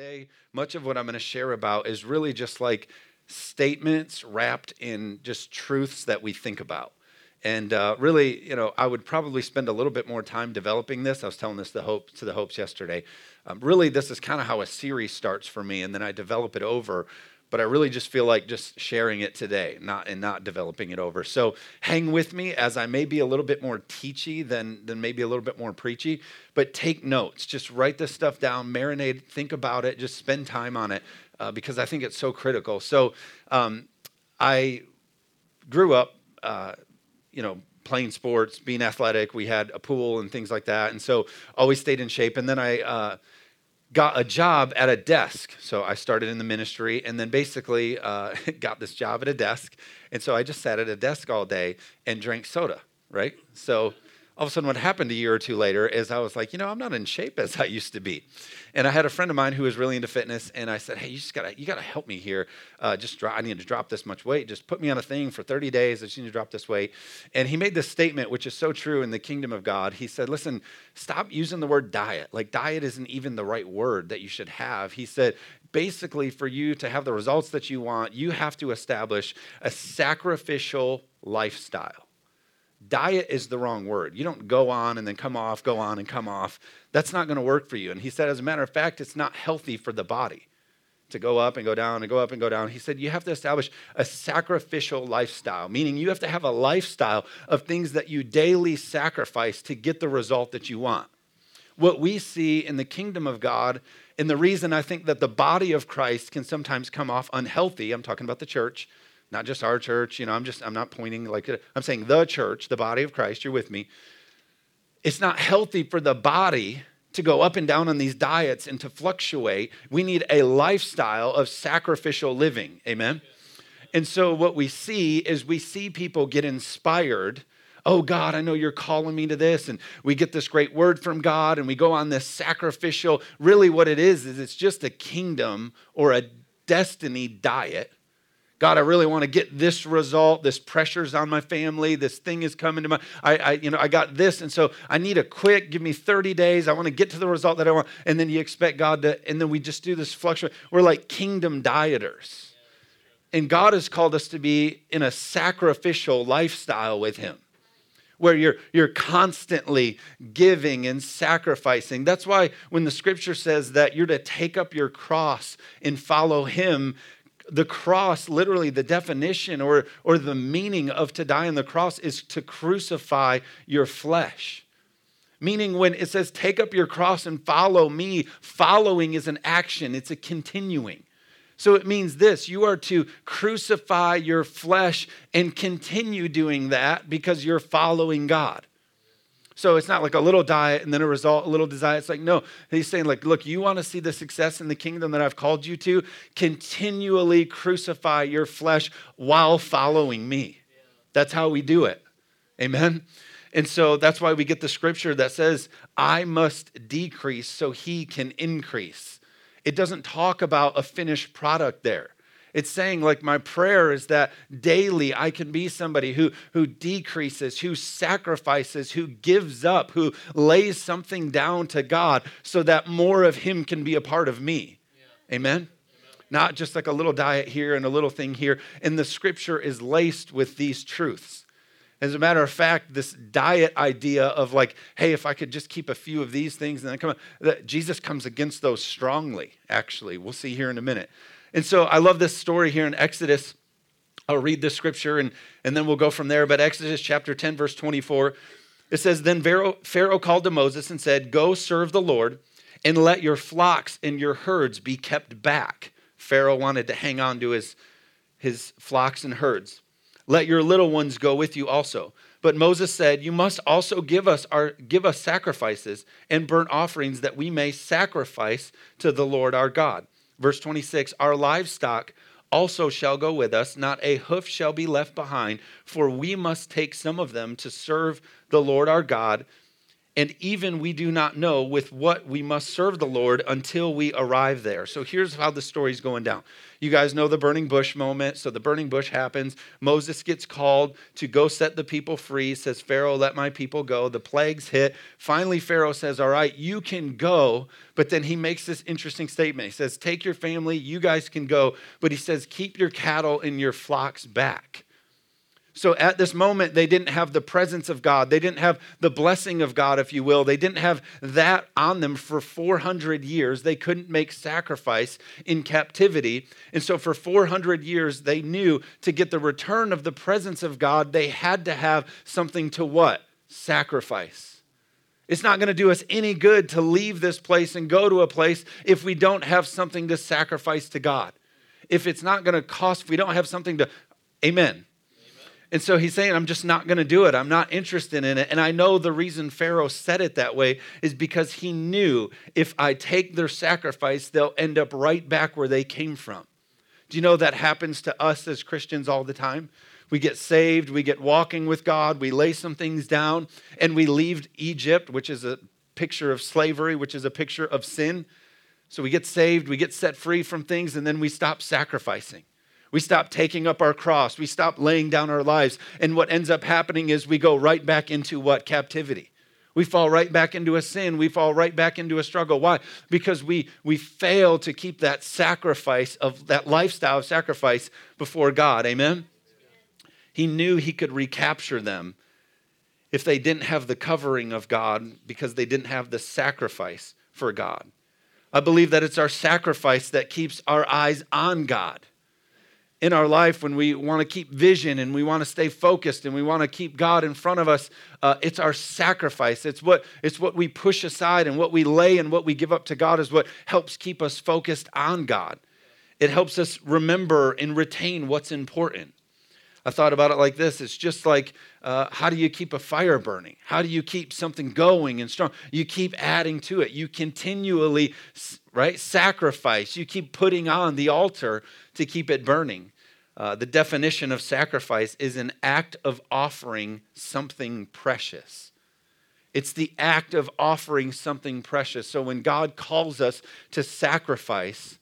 today, much of what I'm going to share about is really just like statements wrapped in just truths that we think about. And uh, really, you know, I would probably spend a little bit more time developing this. I was telling this to, Hope, to the Hopes yesterday. Um, really, this is kind of how a series starts for me, and then I develop it over. But I really just feel like just sharing it today, not and not developing it over. So hang with me as I may be a little bit more teachy than than maybe a little bit more preachy. But take notes. Just write this stuff down, marinate, think about it, just spend time on it uh, because I think it's so critical. So um, I grew up. Uh, you know, playing sports, being athletic. We had a pool and things like that. And so always stayed in shape. And then I uh, got a job at a desk. So I started in the ministry and then basically uh, got this job at a desk. And so I just sat at a desk all day and drank soda, right? So all of a sudden what happened a year or two later is I was like, you know, I'm not in shape as I used to be. And I had a friend of mine who was really into fitness, and I said, hey, you just gotta, you gotta help me here. Uh, just drop, I need to drop this much weight. Just put me on a thing for 30 days. I just need to drop this weight. And he made this statement, which is so true in the kingdom of God. He said, listen, stop using the word diet. Like diet isn't even the right word that you should have. He said, basically, for you to have the results that you want, you have to establish a sacrificial lifestyle diet is the wrong word. You don't go on and then come off, go on and come off. That's not going to work for you. And he said, as a matter of fact, it's not healthy for the body to go up and go down and go up and go down. He said, you have to establish a sacrificial lifestyle, meaning you have to have a lifestyle of things that you daily sacrifice to get the result that you want. What we see in the kingdom of God, and the reason I think that the body of Christ can sometimes come off unhealthy, I'm talking about the church, not just our church. You know, I'm just, I'm not pointing like, I'm saying the church, the body of Christ, you're with me. It's not healthy for the body to go up and down on these diets and to fluctuate. We need a lifestyle of sacrificial living. Amen. And so what we see is we see people get inspired. Oh God, I know you're calling me to this. And we get this great word from God and we go on this sacrificial. Really, what it is, is it's just a kingdom or a destiny diet God, I really want to get this result. This pressure's on my family. This thing is coming to my, I, I, you know, I got this. And so I need a quick, give me 30 days. I want to get to the result that I want. And then you expect God to, and then we just do this fluctuation. We're like kingdom dieters. And God has called us to be in a sacrificial lifestyle with Him where you're, you're constantly giving and sacrificing. That's why when the scripture says that you're to take up your cross and follow him, the cross, literally the definition or, or the meaning of to die on the cross is to crucify your flesh. Meaning, when it says, take up your cross and follow me, following is an action, it's a continuing. So it means this you are to crucify your flesh and continue doing that because you're following God. So it's not like a little diet and then a result, a little desire. It's like, no, he's saying, like, look, you want to see the success in the kingdom that I've called you to? Continually crucify your flesh while following me. That's how we do it. Amen. And so that's why we get the scripture that says, I must decrease so he can increase. It doesn't talk about a finished product there. It's saying, like, my prayer is that daily I can be somebody who, who decreases, who sacrifices, who gives up, who lays something down to God so that more of Him can be a part of me. Yeah. Amen? Amen? Not just like a little diet here and a little thing here. And the scripture is laced with these truths. As a matter of fact, this diet idea of like, hey, if I could just keep a few of these things and then come on, that Jesus comes against those strongly, actually. We'll see here in a minute. And so I love this story here in Exodus. I'll read this scripture and, and then we'll go from there. But Exodus chapter 10, verse 24, it says, Then Pharaoh, called to Moses and said, Go serve the Lord and let your flocks and your herds be kept back. Pharaoh wanted to hang on to his, his flocks and herds. Let your little ones go with you also. But Moses said, You must also give us our give us sacrifices and burnt offerings that we may sacrifice to the Lord our God. Verse 26 Our livestock also shall go with us, not a hoof shall be left behind, for we must take some of them to serve the Lord our God. And even we do not know with what we must serve the Lord until we arrive there. So here's how the story's going down. You guys know the burning bush moment. So the burning bush happens. Moses gets called to go set the people free, says, Pharaoh, let my people go. The plagues hit. Finally, Pharaoh says, All right, you can go. But then he makes this interesting statement. He says, Take your family, you guys can go. But he says, Keep your cattle and your flocks back. So at this moment, they didn't have the presence of God. They didn't have the blessing of God, if you will. They didn't have that on them for 400 years. They couldn't make sacrifice in captivity. And so for 400 years, they knew to get the return of the presence of God, they had to have something to what? Sacrifice. It's not going to do us any good to leave this place and go to a place if we don't have something to sacrifice to God. If it's not going to cost, if we don't have something to, amen and so he's saying, I'm just not going to do it. I'm not interested in it. And I know the reason Pharaoh said it that way is because he knew if I take their sacrifice, they'll end up right back where they came from. Do you know that happens to us as Christians all the time? We get saved, we get walking with God, we lay some things down, and we leave Egypt, which is a picture of slavery, which is a picture of sin. So we get saved, we get set free from things, and then we stop sacrificing. We stop taking up our cross. We stop laying down our lives. And what ends up happening is we go right back into what? Captivity. We fall right back into a sin. We fall right back into a struggle. Why? Because we, we fail to keep that sacrifice of that lifestyle of sacrifice before God. Amen? He knew he could recapture them if they didn't have the covering of God because they didn't have the sacrifice for God. I believe that it's our sacrifice that keeps our eyes on God in our life when we want to keep vision and we want to stay focused and we want to keep God in front of us, uh, it's our sacrifice. It's what, it's what we push aside and what we lay and what we give up to God is what helps keep us focused on God. It helps us remember and retain what's important. I thought about it like this it's just like uh, how do you keep a fire burning? How do you keep something going and strong? You keep adding to it. You continually, right, sacrifice. You keep putting on the altar to keep it burning. Uh, the definition of sacrifice is an act of offering something precious. It's the act of offering something precious. So when God calls us to sacrifice,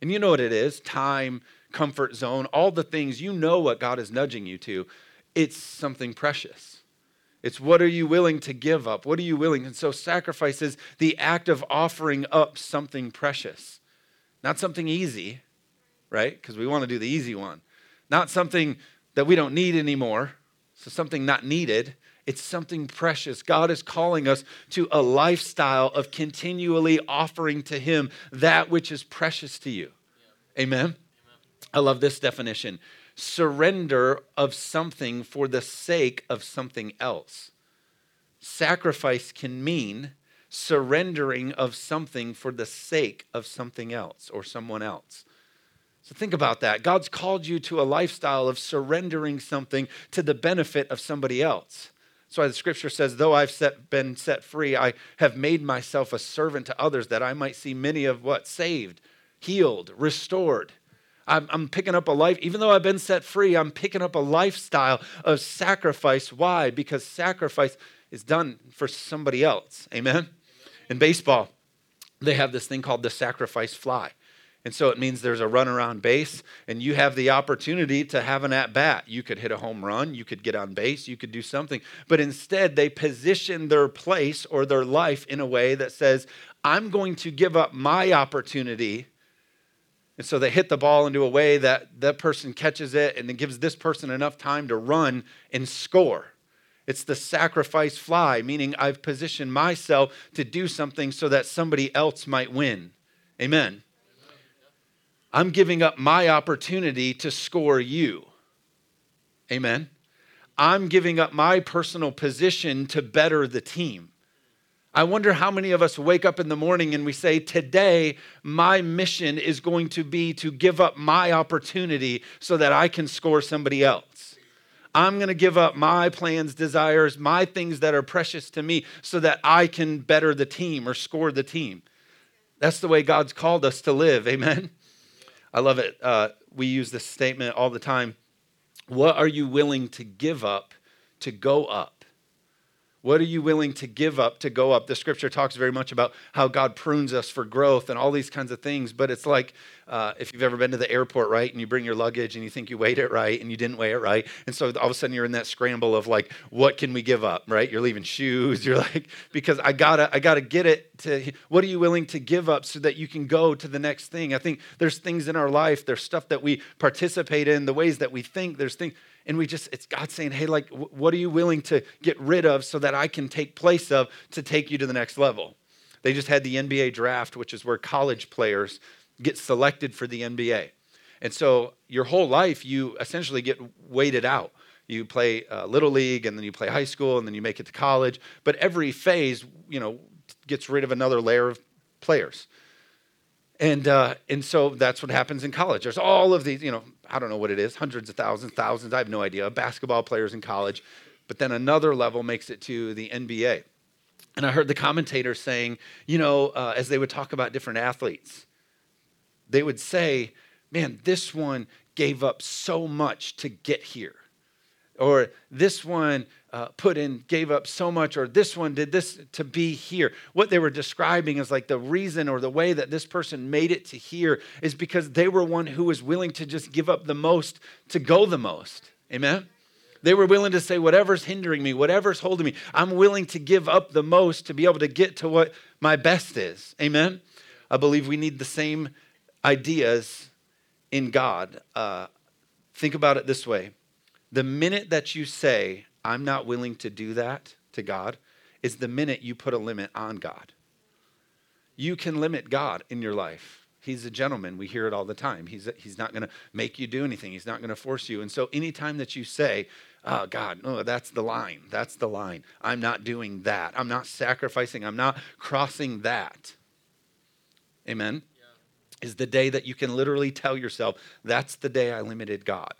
and you know what it is time, comfort zone, all the things, you know what God is nudging you to. It's something precious. It's what are you willing to give up? What are you willing? And so sacrifice is the act of offering up something precious, not something easy, right? Because we want to do the easy one. Not something that we don't need anymore, so something not needed. It's something precious. God is calling us to a lifestyle of continually offering to Him that which is precious to you. Yeah. Amen? Amen? I love this definition surrender of something for the sake of something else. Sacrifice can mean surrendering of something for the sake of something else or someone else. So think about that. God's called you to a lifestyle of surrendering something to the benefit of somebody else. That's why the scripture says, Though I've set, been set free, I have made myself a servant to others that I might see many of what? Saved, healed, restored. I'm, I'm picking up a life, even though I've been set free, I'm picking up a lifestyle of sacrifice. Why? Because sacrifice is done for somebody else. Amen? In baseball, they have this thing called the sacrifice fly. And so it means there's a run around base, and you have the opportunity to have an at bat. You could hit a home run, you could get on base, you could do something. But instead, they position their place or their life in a way that says, I'm going to give up my opportunity. And so they hit the ball into a way that that person catches it and it gives this person enough time to run and score. It's the sacrifice fly, meaning I've positioned myself to do something so that somebody else might win. Amen. I'm giving up my opportunity to score you. Amen. I'm giving up my personal position to better the team. I wonder how many of us wake up in the morning and we say, Today, my mission is going to be to give up my opportunity so that I can score somebody else. I'm going to give up my plans, desires, my things that are precious to me so that I can better the team or score the team. That's the way God's called us to live. Amen. I love it. Uh, we use this statement all the time. What are you willing to give up to go up? What are you willing to give up to go up? The scripture talks very much about how God prunes us for growth and all these kinds of things. But it's like uh, if you've ever been to the airport, right, and you bring your luggage and you think you weighed it right and you didn't weigh it right. And so all of a sudden you're in that scramble of like, what can we give up, right? You're leaving shoes. You're like, because I gotta, I gotta get it to, what are you willing to give up so that you can go to the next thing? I think there's things in our life, there's stuff that we participate in, the ways that we think, there's things and we just it's god saying hey like what are you willing to get rid of so that i can take place of to take you to the next level? They just had the nba draft which is where college players get selected for the nba and so your whole life you essentially get weighted out. You play uh, little league and then you play high school and then you make it to college. But every phase you know gets rid of another layer of players. And uh, and so that's what happens in college. There's all of these you know I don't know what it is, hundreds of thousands, thousands, I have no idea, basketball players in college. But then another level makes it to the NBA. And I heard the commentators saying, you know, uh, as they would talk about different athletes, they would say, man, this one gave up so much to get here or this one uh, put in gave up so much or this one did this to be here. What they were describing is like the reason or the way that this person made it to here is because they were one who was willing to just give up the most to go the most. Amen? They were willing to say whatever's hindering me whatever's holding me i'm willing to give up the most to be able to get to what my best is. Amen? I believe we need the same ideas in god. Uh, think about it this way the minute that you say, I'm not willing to do that to God, is the minute you put a limit on God. You can limit God in your life. He's a gentleman. We hear it all the time. He's, he's not going to make you do anything, He's not going to force you. And so, anytime that you say, Oh, God, no, that's the line. That's the line. I'm not doing that. I'm not sacrificing. I'm not crossing that. Amen. Yeah. Is the day that you can literally tell yourself, That's the day I limited God.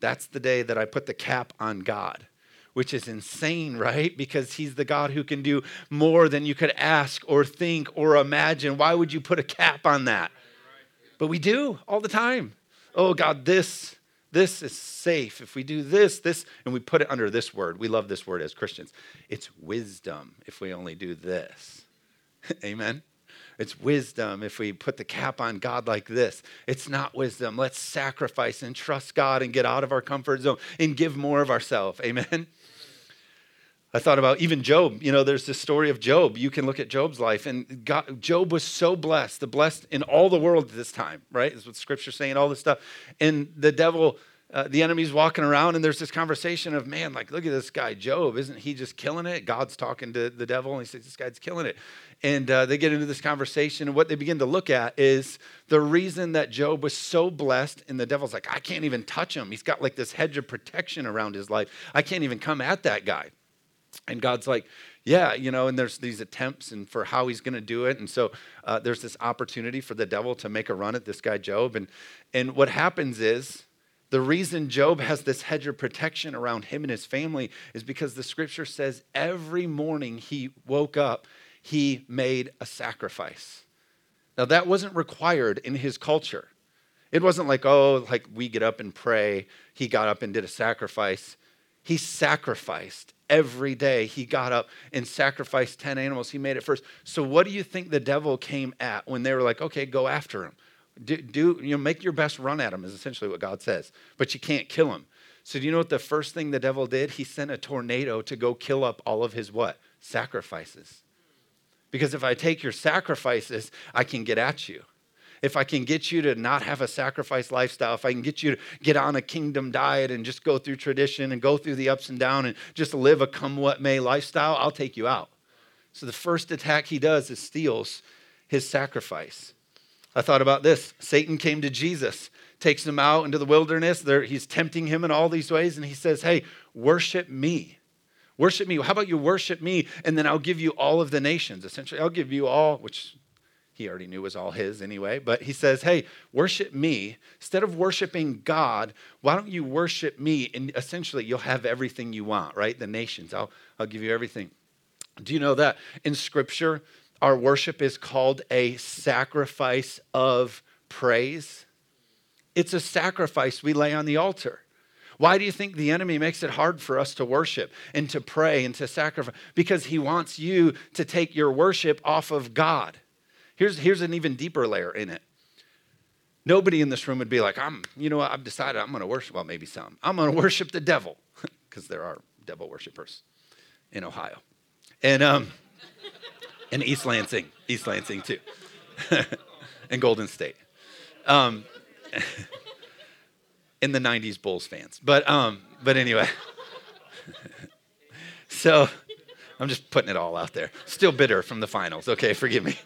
That's the day that I put the cap on God, which is insane, right? Because He's the God who can do more than you could ask or think or imagine. Why would you put a cap on that? But we do all the time. Oh, God, this. This is safe. If we do this, this, and we put it under this word, we love this word as Christians. It's wisdom if we only do this. Amen. It's wisdom if we put the cap on God like this. It's not wisdom. Let's sacrifice and trust God and get out of our comfort zone and give more of ourselves. Amen. I thought about even Job. You know, there's this story of Job. You can look at Job's life, and God, Job was so blessed, the blessed in all the world at this time, right? Is what Scripture's saying, all this stuff. And the devil uh, the enemy's walking around and there's this conversation of man like look at this guy job. Isn't he just killing it? God's talking to the devil and he says this guy's killing it. And uh, they get into this conversation and what they begin to look at is the reason that job was so blessed and the devil's like i can't even touch him. He's got like this hedge of protection around his life. I can't even come at that guy. And god's like yeah you know and there's these attempts and for how he's going to do it. And so uh, there's this opportunity for the devil to make a run at this guy job. And and what happens is the reason Job has this hedge of protection around him and his family is because the scripture says every morning he woke up, he made a sacrifice. Now, that wasn't required in his culture. It wasn't like, oh, like we get up and pray. He got up and did a sacrifice. He sacrificed every day. He got up and sacrificed 10 animals. He made it first. So, what do you think the devil came at when they were like, okay, go after him? Do, do you know, make your best run at him is essentially what God says, but you can't kill him. So do you know what the first thing the devil did? He sent a tornado to go kill up all of his what? Sacrifices. Because if I take your sacrifices, I can get at you. If I can get you to not have a sacrifice lifestyle, if I can get you to get on a kingdom diet and just go through tradition and go through the ups and downs and just live a come what may lifestyle, I'll take you out. So the first attack he does is steals his sacrifice. I thought about this Satan came to Jesus, takes him out into the wilderness. There, he's tempting him in all these ways, and he says, Hey, worship me. Worship me. How about you worship me, and then I'll give you all of the nations? Essentially, I'll give you all, which he already knew was all his anyway. But he says, Hey, worship me. Instead of worshiping God, why don't you worship me? And essentially, you'll have everything you want, right? The nations. I'll, I'll give you everything. Do you know that in Scripture, our worship is called a sacrifice of praise. It's a sacrifice we lay on the altar. Why do you think the enemy makes it hard for us to worship and to pray and to sacrifice? Because he wants you to take your worship off of God. Here's, here's an even deeper layer in it. Nobody in this room would be like, I'm, you know what, I've decided I'm going to worship, well, maybe some. I'm going to worship the devil, because there are devil worshippers in Ohio. And, um, in East Lansing, East Lansing too, and Golden State. Um, in the 90s Bulls fans. But, um, but anyway. so I'm just putting it all out there. Still bitter from the finals. Okay, forgive me.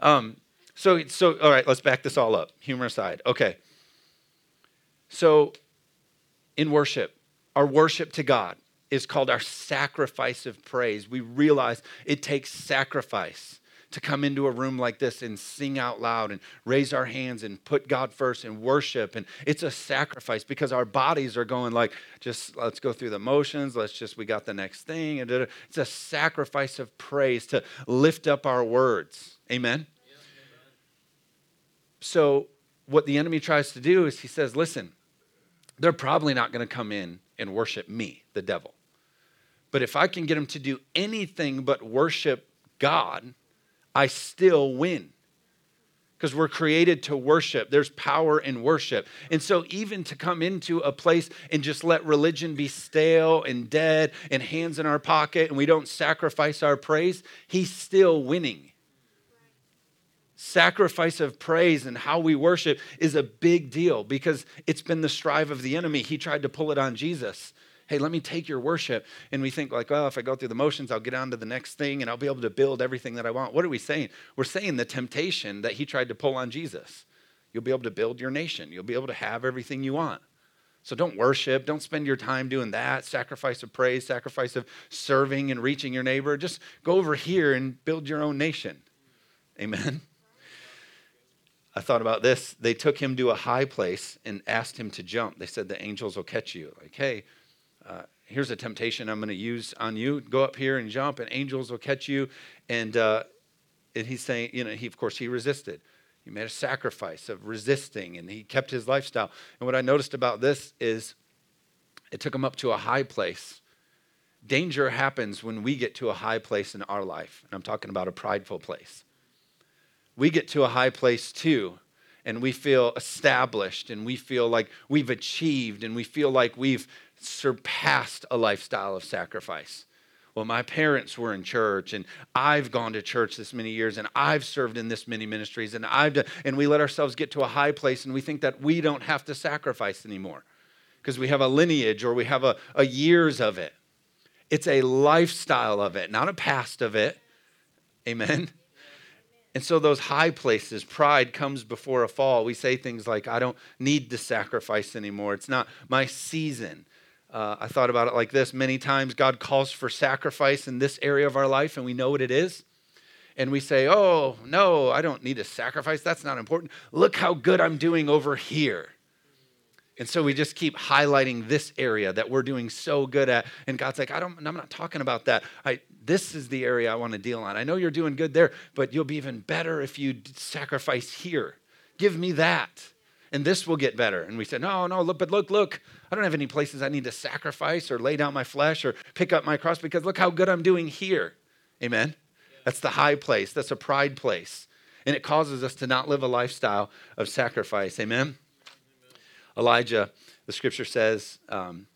um, so, so, all right, let's back this all up. Humor aside. Okay. So, in worship, our worship to God is called our sacrifice of praise. We realize it takes sacrifice to come into a room like this and sing out loud and raise our hands and put God first and worship. And it's a sacrifice because our bodies are going like, just let's go through the motions. Let's just, we got the next thing. And it's a sacrifice of praise to lift up our words. Amen? So, what the enemy tries to do is he says, listen, they're probably not going to come in and worship me, the devil. But if I can get them to do anything but worship God, I still win. Because we're created to worship. There's power in worship. And so, even to come into a place and just let religion be stale and dead and hands in our pocket and we don't sacrifice our praise, he's still winning. Sacrifice of praise and how we worship is a big deal because it's been the strive of the enemy. He tried to pull it on Jesus hey, let me take your worship. And we think, like, well, if I go through the motions, I'll get on to the next thing and I'll be able to build everything that I want. What are we saying? We're saying the temptation that he tried to pull on Jesus. You'll be able to build your nation, you'll be able to have everything you want. So don't worship. Don't spend your time doing that. Sacrifice of praise, sacrifice of serving and reaching your neighbor. Just go over here and build your own nation. Amen. I thought about this. They took him to a high place and asked him to jump. They said the angels will catch you. Like, hey, uh, here's a temptation I'm going to use on you. Go up here and jump, and angels will catch you. And, uh, and he's saying, you know, he, of course, he resisted. He made a sacrifice of resisting, and he kept his lifestyle. And what I noticed about this is it took him up to a high place. Danger happens when we get to a high place in our life. And I'm talking about a prideful place. We get to a high place too, and we feel established, and we feel like we've achieved, and we feel like we've surpassed a lifestyle of sacrifice. Well, my parents were in church, and I've gone to church this many years, and I've served in this many ministries, and I've done, and we let ourselves get to a high place, and we think that we don't have to sacrifice anymore because we have a lineage or we have a, a years of it. It's a lifestyle of it, not a past of it. Amen. And so, those high places, pride comes before a fall. We say things like, I don't need to sacrifice anymore. It's not my season. Uh, I thought about it like this many times God calls for sacrifice in this area of our life, and we know what it is. And we say, Oh, no, I don't need to sacrifice. That's not important. Look how good I'm doing over here. And so we just keep highlighting this area that we're doing so good at. And God's like, I don't, I'm not talking about that. I, this is the area I want to deal on. I know you're doing good there, but you'll be even better if you sacrifice here. Give me that and this will get better. And we said, no, no, look, but look, look, I don't have any places I need to sacrifice or lay down my flesh or pick up my cross because look how good I'm doing here. Amen. Yeah. That's the high place. That's a pride place. And it causes us to not live a lifestyle of sacrifice. Amen. Amen. Elijah, the scripture says, um,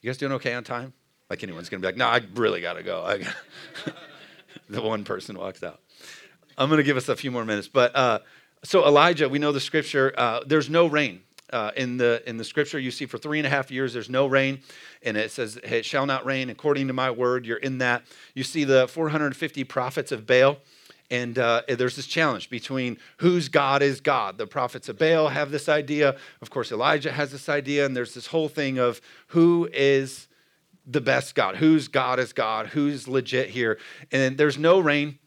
you guys doing okay on time? Like anyone's going to be like, no, I really got to go. the one person walks out. I'm going to give us a few more minutes. But uh, so Elijah, we know the scripture. Uh, there's no rain. Uh, in the in the scripture you see for three and a half years there's no rain and it says it shall not rain according to my word you're in that you see the 450 prophets of baal and uh, there's this challenge between whose God is God. The prophets of Baal have this idea. Of course, Elijah has this idea. And there's this whole thing of who is the best God? Whose God is God? Who's legit here? And there's no rain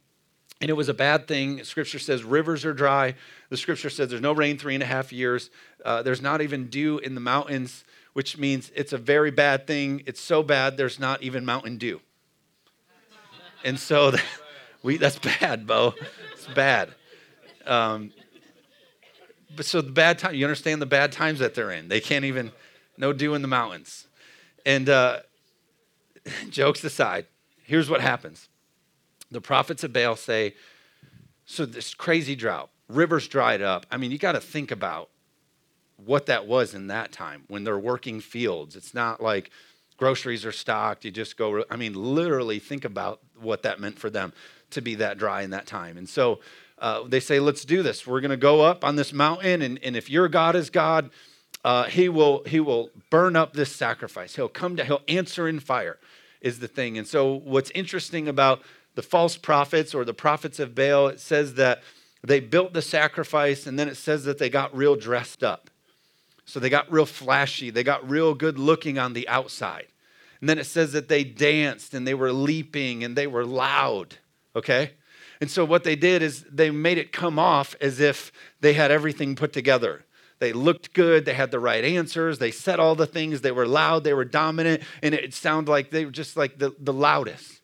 and it was a bad thing. Scripture says rivers are dry. The scripture says there's no rain three and a half years. Uh, there's not even dew in the mountains, which means it's a very bad thing. It's so bad there's not even mountain dew. And so we, that's bad, Bo. It's bad. Um, but so the bad time, you understand the bad times that they're in. They can't even, No dew in the mountains. And uh, jokes aside, here's what happens the prophets of Baal say, So this crazy drought, rivers dried up. I mean, you got to think about what that was in that time when they're working fields. It's not like groceries are stocked. You just go, I mean, literally think about what that meant for them to be that dry in that time. And so uh, they say, let's do this. We're going to go up on this mountain, and, and if your God is God, uh, he will he will burn up this sacrifice. He'll come to he'll answer in fire, is the thing. And so what's interesting about the false prophets or the prophets of Baal, it says that they built the sacrifice, and then it says that they got real dressed up. So they got real flashy. They got real good looking on the outside. And then it says that they danced and they were leaping and they were loud. Okay? And so what they did is they made it come off as if they had everything put together. They looked good, they had the right answers, they said all the things, they were loud, they were dominant, and it sounded like they were just like the, the loudest.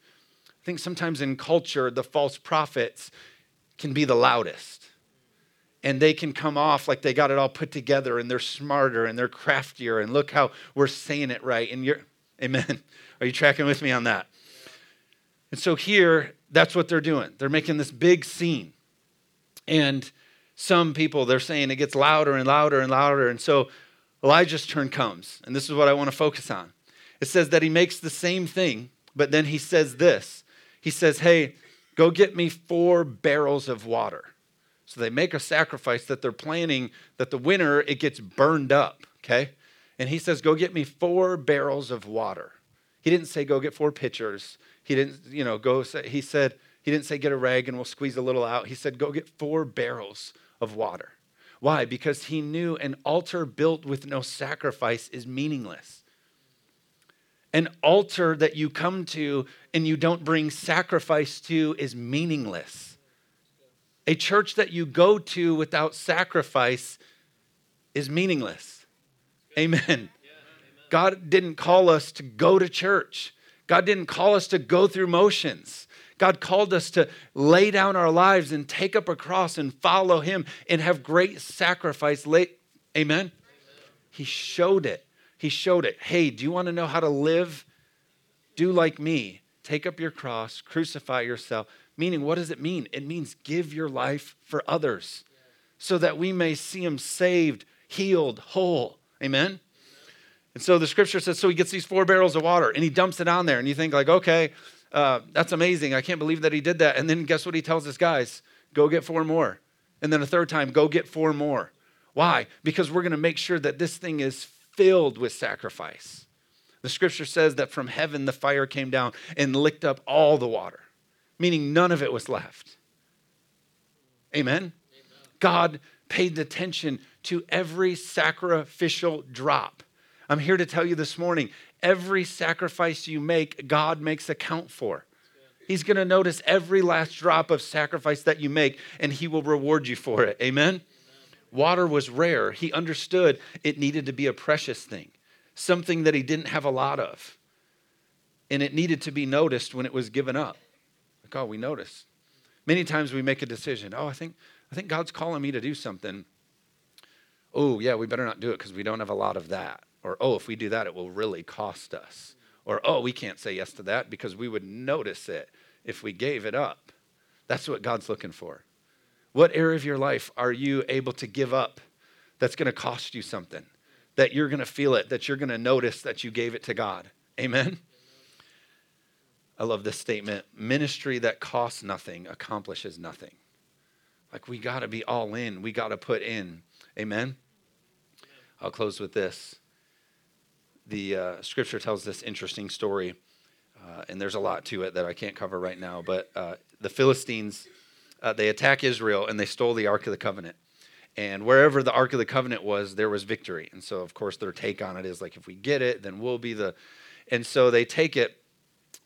I think sometimes in culture, the false prophets can be the loudest. And they can come off like they got it all put together and they're smarter and they're craftier. And look how we're saying it right. And you're, amen. Are you tracking with me on that? And so here, that's what they're doing. They're making this big scene. And some people, they're saying it gets louder and louder and louder. And so Elijah's turn comes. And this is what I want to focus on. It says that he makes the same thing, but then he says this. He says, Hey, go get me four barrels of water. So they make a sacrifice that they're planning that the winter it gets burned up, okay? And he says, Go get me four barrels of water. He didn't say, Go get four pitchers. He didn't, you know, go say, he said, he didn't say get a rag and we'll squeeze a little out. He said, go get four barrels of water. Why? Because he knew an altar built with no sacrifice is meaningless. An altar that you come to and you don't bring sacrifice to is meaningless. A church that you go to without sacrifice is meaningless. Amen. God didn't call us to go to church. God didn't call us to go through motions. God called us to lay down our lives and take up a cross and follow Him and have great sacrifice. Amen? Amen? He showed it. He showed it. Hey, do you want to know how to live? Do like me. Take up your cross, crucify yourself. Meaning, what does it mean? It means give your life for others so that we may see Him saved, healed, whole. Amen? And so the scripture says, so he gets these four barrels of water and he dumps it on there. And you think, like, okay, uh, that's amazing. I can't believe that he did that. And then guess what he tells his guys? Go get four more. And then a third time, go get four more. Why? Because we're going to make sure that this thing is filled with sacrifice. The scripture says that from heaven the fire came down and licked up all the water, meaning none of it was left. Amen? Amen. God paid attention to every sacrificial drop. I'm here to tell you this morning every sacrifice you make, God makes account for. He's going to notice every last drop of sacrifice that you make, and He will reward you for it. Amen? Water was rare. He understood it needed to be a precious thing, something that He didn't have a lot of. And it needed to be noticed when it was given up. Like, oh, we notice. Many times we make a decision. Oh, I think, I think God's calling me to do something. Oh, yeah, we better not do it because we don't have a lot of that. Or, oh, if we do that, it will really cost us. Or, oh, we can't say yes to that because we would notice it if we gave it up. That's what God's looking for. What area of your life are you able to give up that's going to cost you something? That you're going to feel it, that you're going to notice that you gave it to God. Amen? I love this statement ministry that costs nothing accomplishes nothing. Like we got to be all in, we got to put in. Amen? I'll close with this the uh, scripture tells this interesting story, uh, and there's a lot to it that I can't cover right now. But uh, the Philistines, uh, they attack Israel and they stole the Ark of the Covenant. And wherever the Ark of the Covenant was, there was victory. And so, of course, their take on it is like, if we get it, then we'll be the. And so they take it,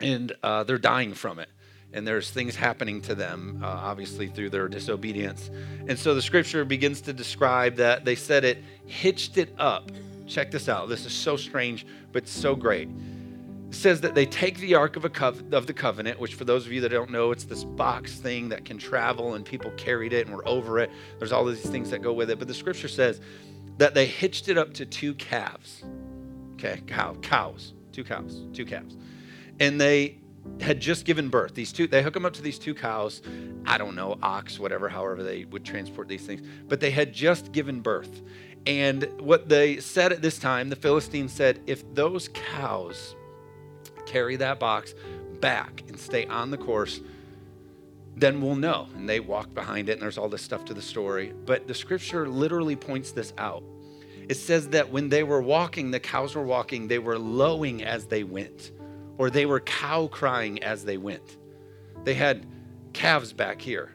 and uh, they're dying from it and there's things happening to them, uh, obviously through their disobedience. And so the scripture begins to describe that they said it hitched it up Check this out. This is so strange, but so great. It says that they take the Ark of, of the Covenant, which for those of you that don't know, it's this box thing that can travel and people carried it and were over it. There's all these things that go with it. But the scripture says that they hitched it up to two calves. Okay, cow, cows, two cows, two calves. And they had just given birth. These two, they hook them up to these two cows. I don't know, ox, whatever, however they would transport these things. But they had just given birth. And what they said at this time, the Philistines said, if those cows carry that box back and stay on the course, then we'll know. And they walk behind it, and there's all this stuff to the story. But the scripture literally points this out. It says that when they were walking, the cows were walking, they were lowing as they went or they were cow crying as they went. They had calves back here.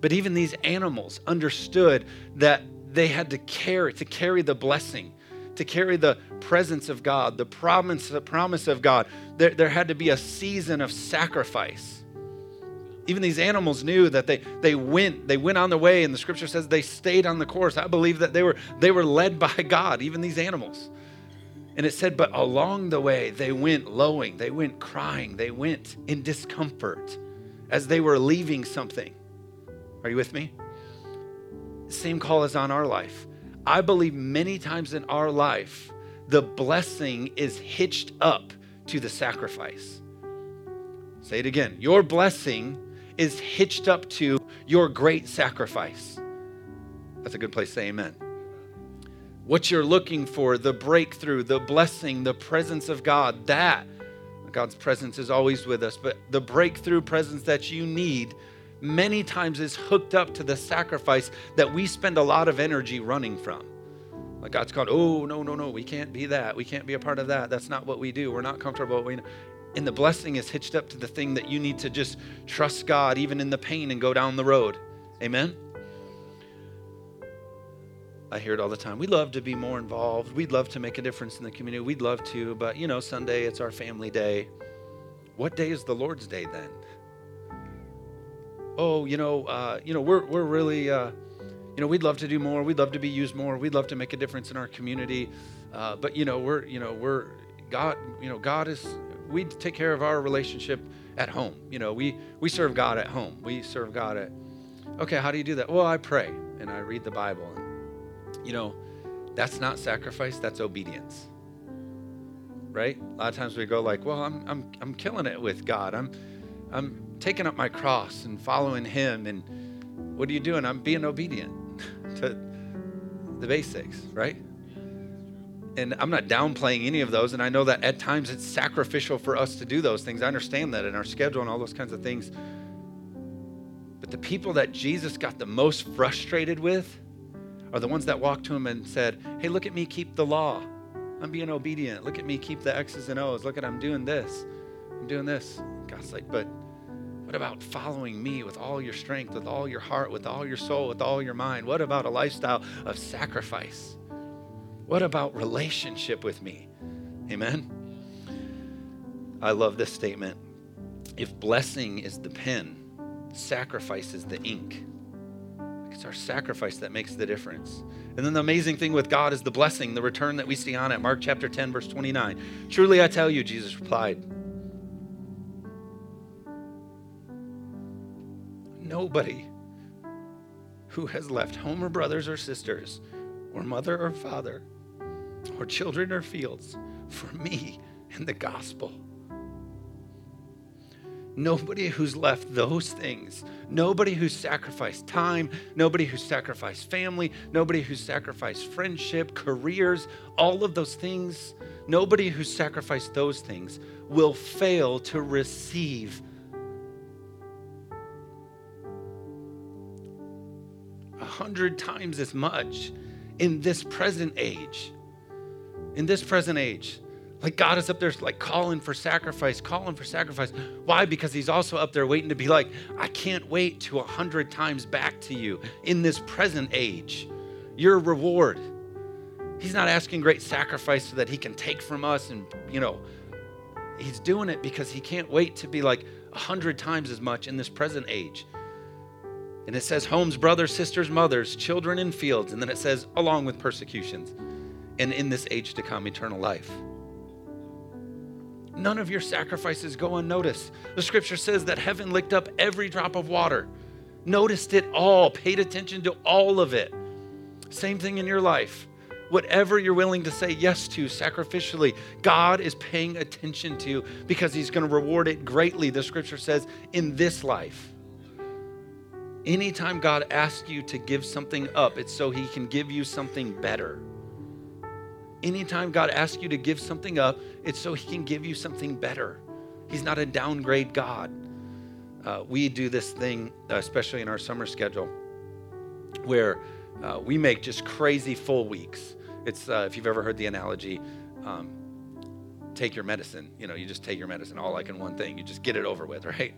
But even these animals understood that they had to carry to carry the blessing, to carry the presence of God, the promise, the promise of God. There, there had to be a season of sacrifice. Even these animals knew that they, they went, they went on the way, and the scripture says they stayed on the course. I believe that they were they were led by God, even these animals. And it said, but along the way, they went lowing, they went crying, they went in discomfort as they were leaving something. Are you with me? Same call is on our life. I believe many times in our life, the blessing is hitched up to the sacrifice. Say it again. Your blessing is hitched up to your great sacrifice. That's a good place to say amen what you're looking for, the breakthrough, the blessing, the presence of God, that God's presence is always with us, but the breakthrough presence that you need many times is hooked up to the sacrifice that we spend a lot of energy running from. Like God's called, oh, no, no, no, we can't be that. We can't be a part of that. That's not what we do. We're not comfortable. We, and the blessing is hitched up to the thing that you need to just trust God, even in the pain, and go down the road. Amen? I hear it all the time. We'd love to be more involved. We'd love to make a difference in the community. We'd love to, but you know, Sunday it's our family day. What day is the Lord's day then? Oh, you know, uh, you know, we're we're really, uh, you know, we'd love to do more. We'd love to be used more. We'd love to make a difference in our community. Uh, but you know, we're you know we're God. You know, God is. We take care of our relationship at home. You know, we we serve God at home. We serve God at. Okay, how do you do that? Well, I pray and I read the Bible. You know, that's not sacrifice, that's obedience. Right? A lot of times we go like, well, I'm, I'm, I'm killing it with God. I'm, I'm taking up my cross and following him. And what are you doing? I'm being obedient to the basics, right? And I'm not downplaying any of those. And I know that at times it's sacrificial for us to do those things. I understand that in our schedule and all those kinds of things. But the people that Jesus got the most frustrated with are the ones that walked to him and said, Hey, look at me keep the law. I'm being obedient. Look at me keep the X's and O's. Look at I'm doing this. I'm doing this. God's like, but what about following me with all your strength, with all your heart, with all your soul, with all your mind? What about a lifestyle of sacrifice? What about relationship with me? Amen. I love this statement. If blessing is the pen, sacrifice is the ink. It's our sacrifice that makes the difference. And then the amazing thing with God is the blessing, the return that we see on it. Mark chapter 10, verse 29. Truly I tell you, Jesus replied, nobody who has left home or brothers or sisters, or mother or father, or children or fields for me and the gospel Nobody who's left those things, nobody who's sacrificed time, nobody who's sacrificed family, nobody who's sacrificed friendship, careers, all of those things, nobody who's sacrificed those things will fail to receive a hundred times as much in this present age. In this present age. Like God is up there, like calling for sacrifice, calling for sacrifice. Why? Because He's also up there waiting to be like, I can't wait to a hundred times back to you in this present age. Your reward. He's not asking great sacrifice so that He can take from us and, you know, He's doing it because He can't wait to be like a hundred times as much in this present age. And it says homes, brothers, sisters, mothers, children, and fields. And then it says along with persecutions. And in this age to come, eternal life. None of your sacrifices go unnoticed. The scripture says that heaven licked up every drop of water, noticed it all, paid attention to all of it. Same thing in your life. whatever you're willing to say yes to sacrificially, God is paying attention to because He's going to reward it greatly, the scripture says, in this life. Anytime God asks you to give something up, it's so He can give you something better. Anytime God asks you to give something up, it's so He can give you something better. He's not a downgrade God. Uh, we do this thing, especially in our summer schedule, where uh, we make just crazy full weeks. It's uh, if you've ever heard the analogy, um, take your medicine. You know, you just take your medicine all like in one thing. You just get it over with, right?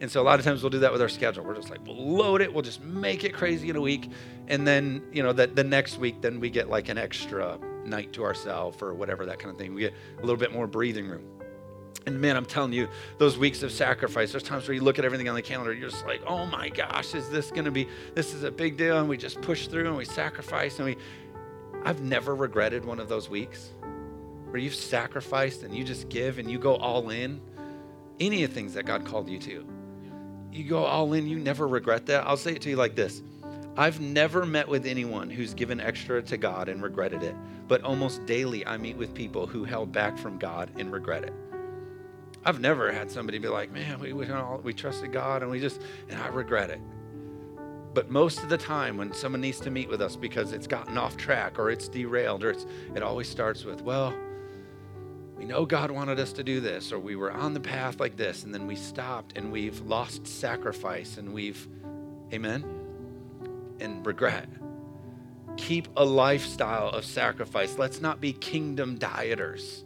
And so a lot of times we'll do that with our schedule. We're just like, we'll load it, we'll just make it crazy in a week. And then, you know, that the next week, then we get like an extra night to ourselves or whatever, that kind of thing. We get a little bit more breathing room. And man, I'm telling you, those weeks of sacrifice, there's times where you look at everything on the calendar, you're just like, oh my gosh, is this going to be, this is a big deal. And we just push through and we sacrifice and we, I've never regretted one of those weeks where you've sacrificed and you just give and you go all in. Any of the things that God called you to. You go all in, you never regret that. I'll say it to you like this I've never met with anyone who's given extra to God and regretted it, but almost daily I meet with people who held back from God and regret it. I've never had somebody be like, man, we, we, we trusted God and we just, and I regret it. But most of the time, when someone needs to meet with us because it's gotten off track or it's derailed, or it's, it always starts with, well, we know God wanted us to do this, or we were on the path like this, and then we stopped and we've lost sacrifice and we've, amen, and regret. Keep a lifestyle of sacrifice. Let's not be kingdom dieters.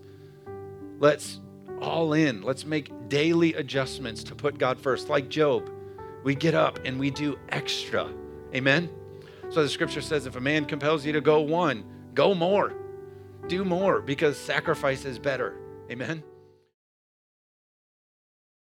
Let's all in. Let's make daily adjustments to put God first. Like Job, we get up and we do extra. Amen? So the scripture says if a man compels you to go one, go more do more because sacrifice is better. Amen.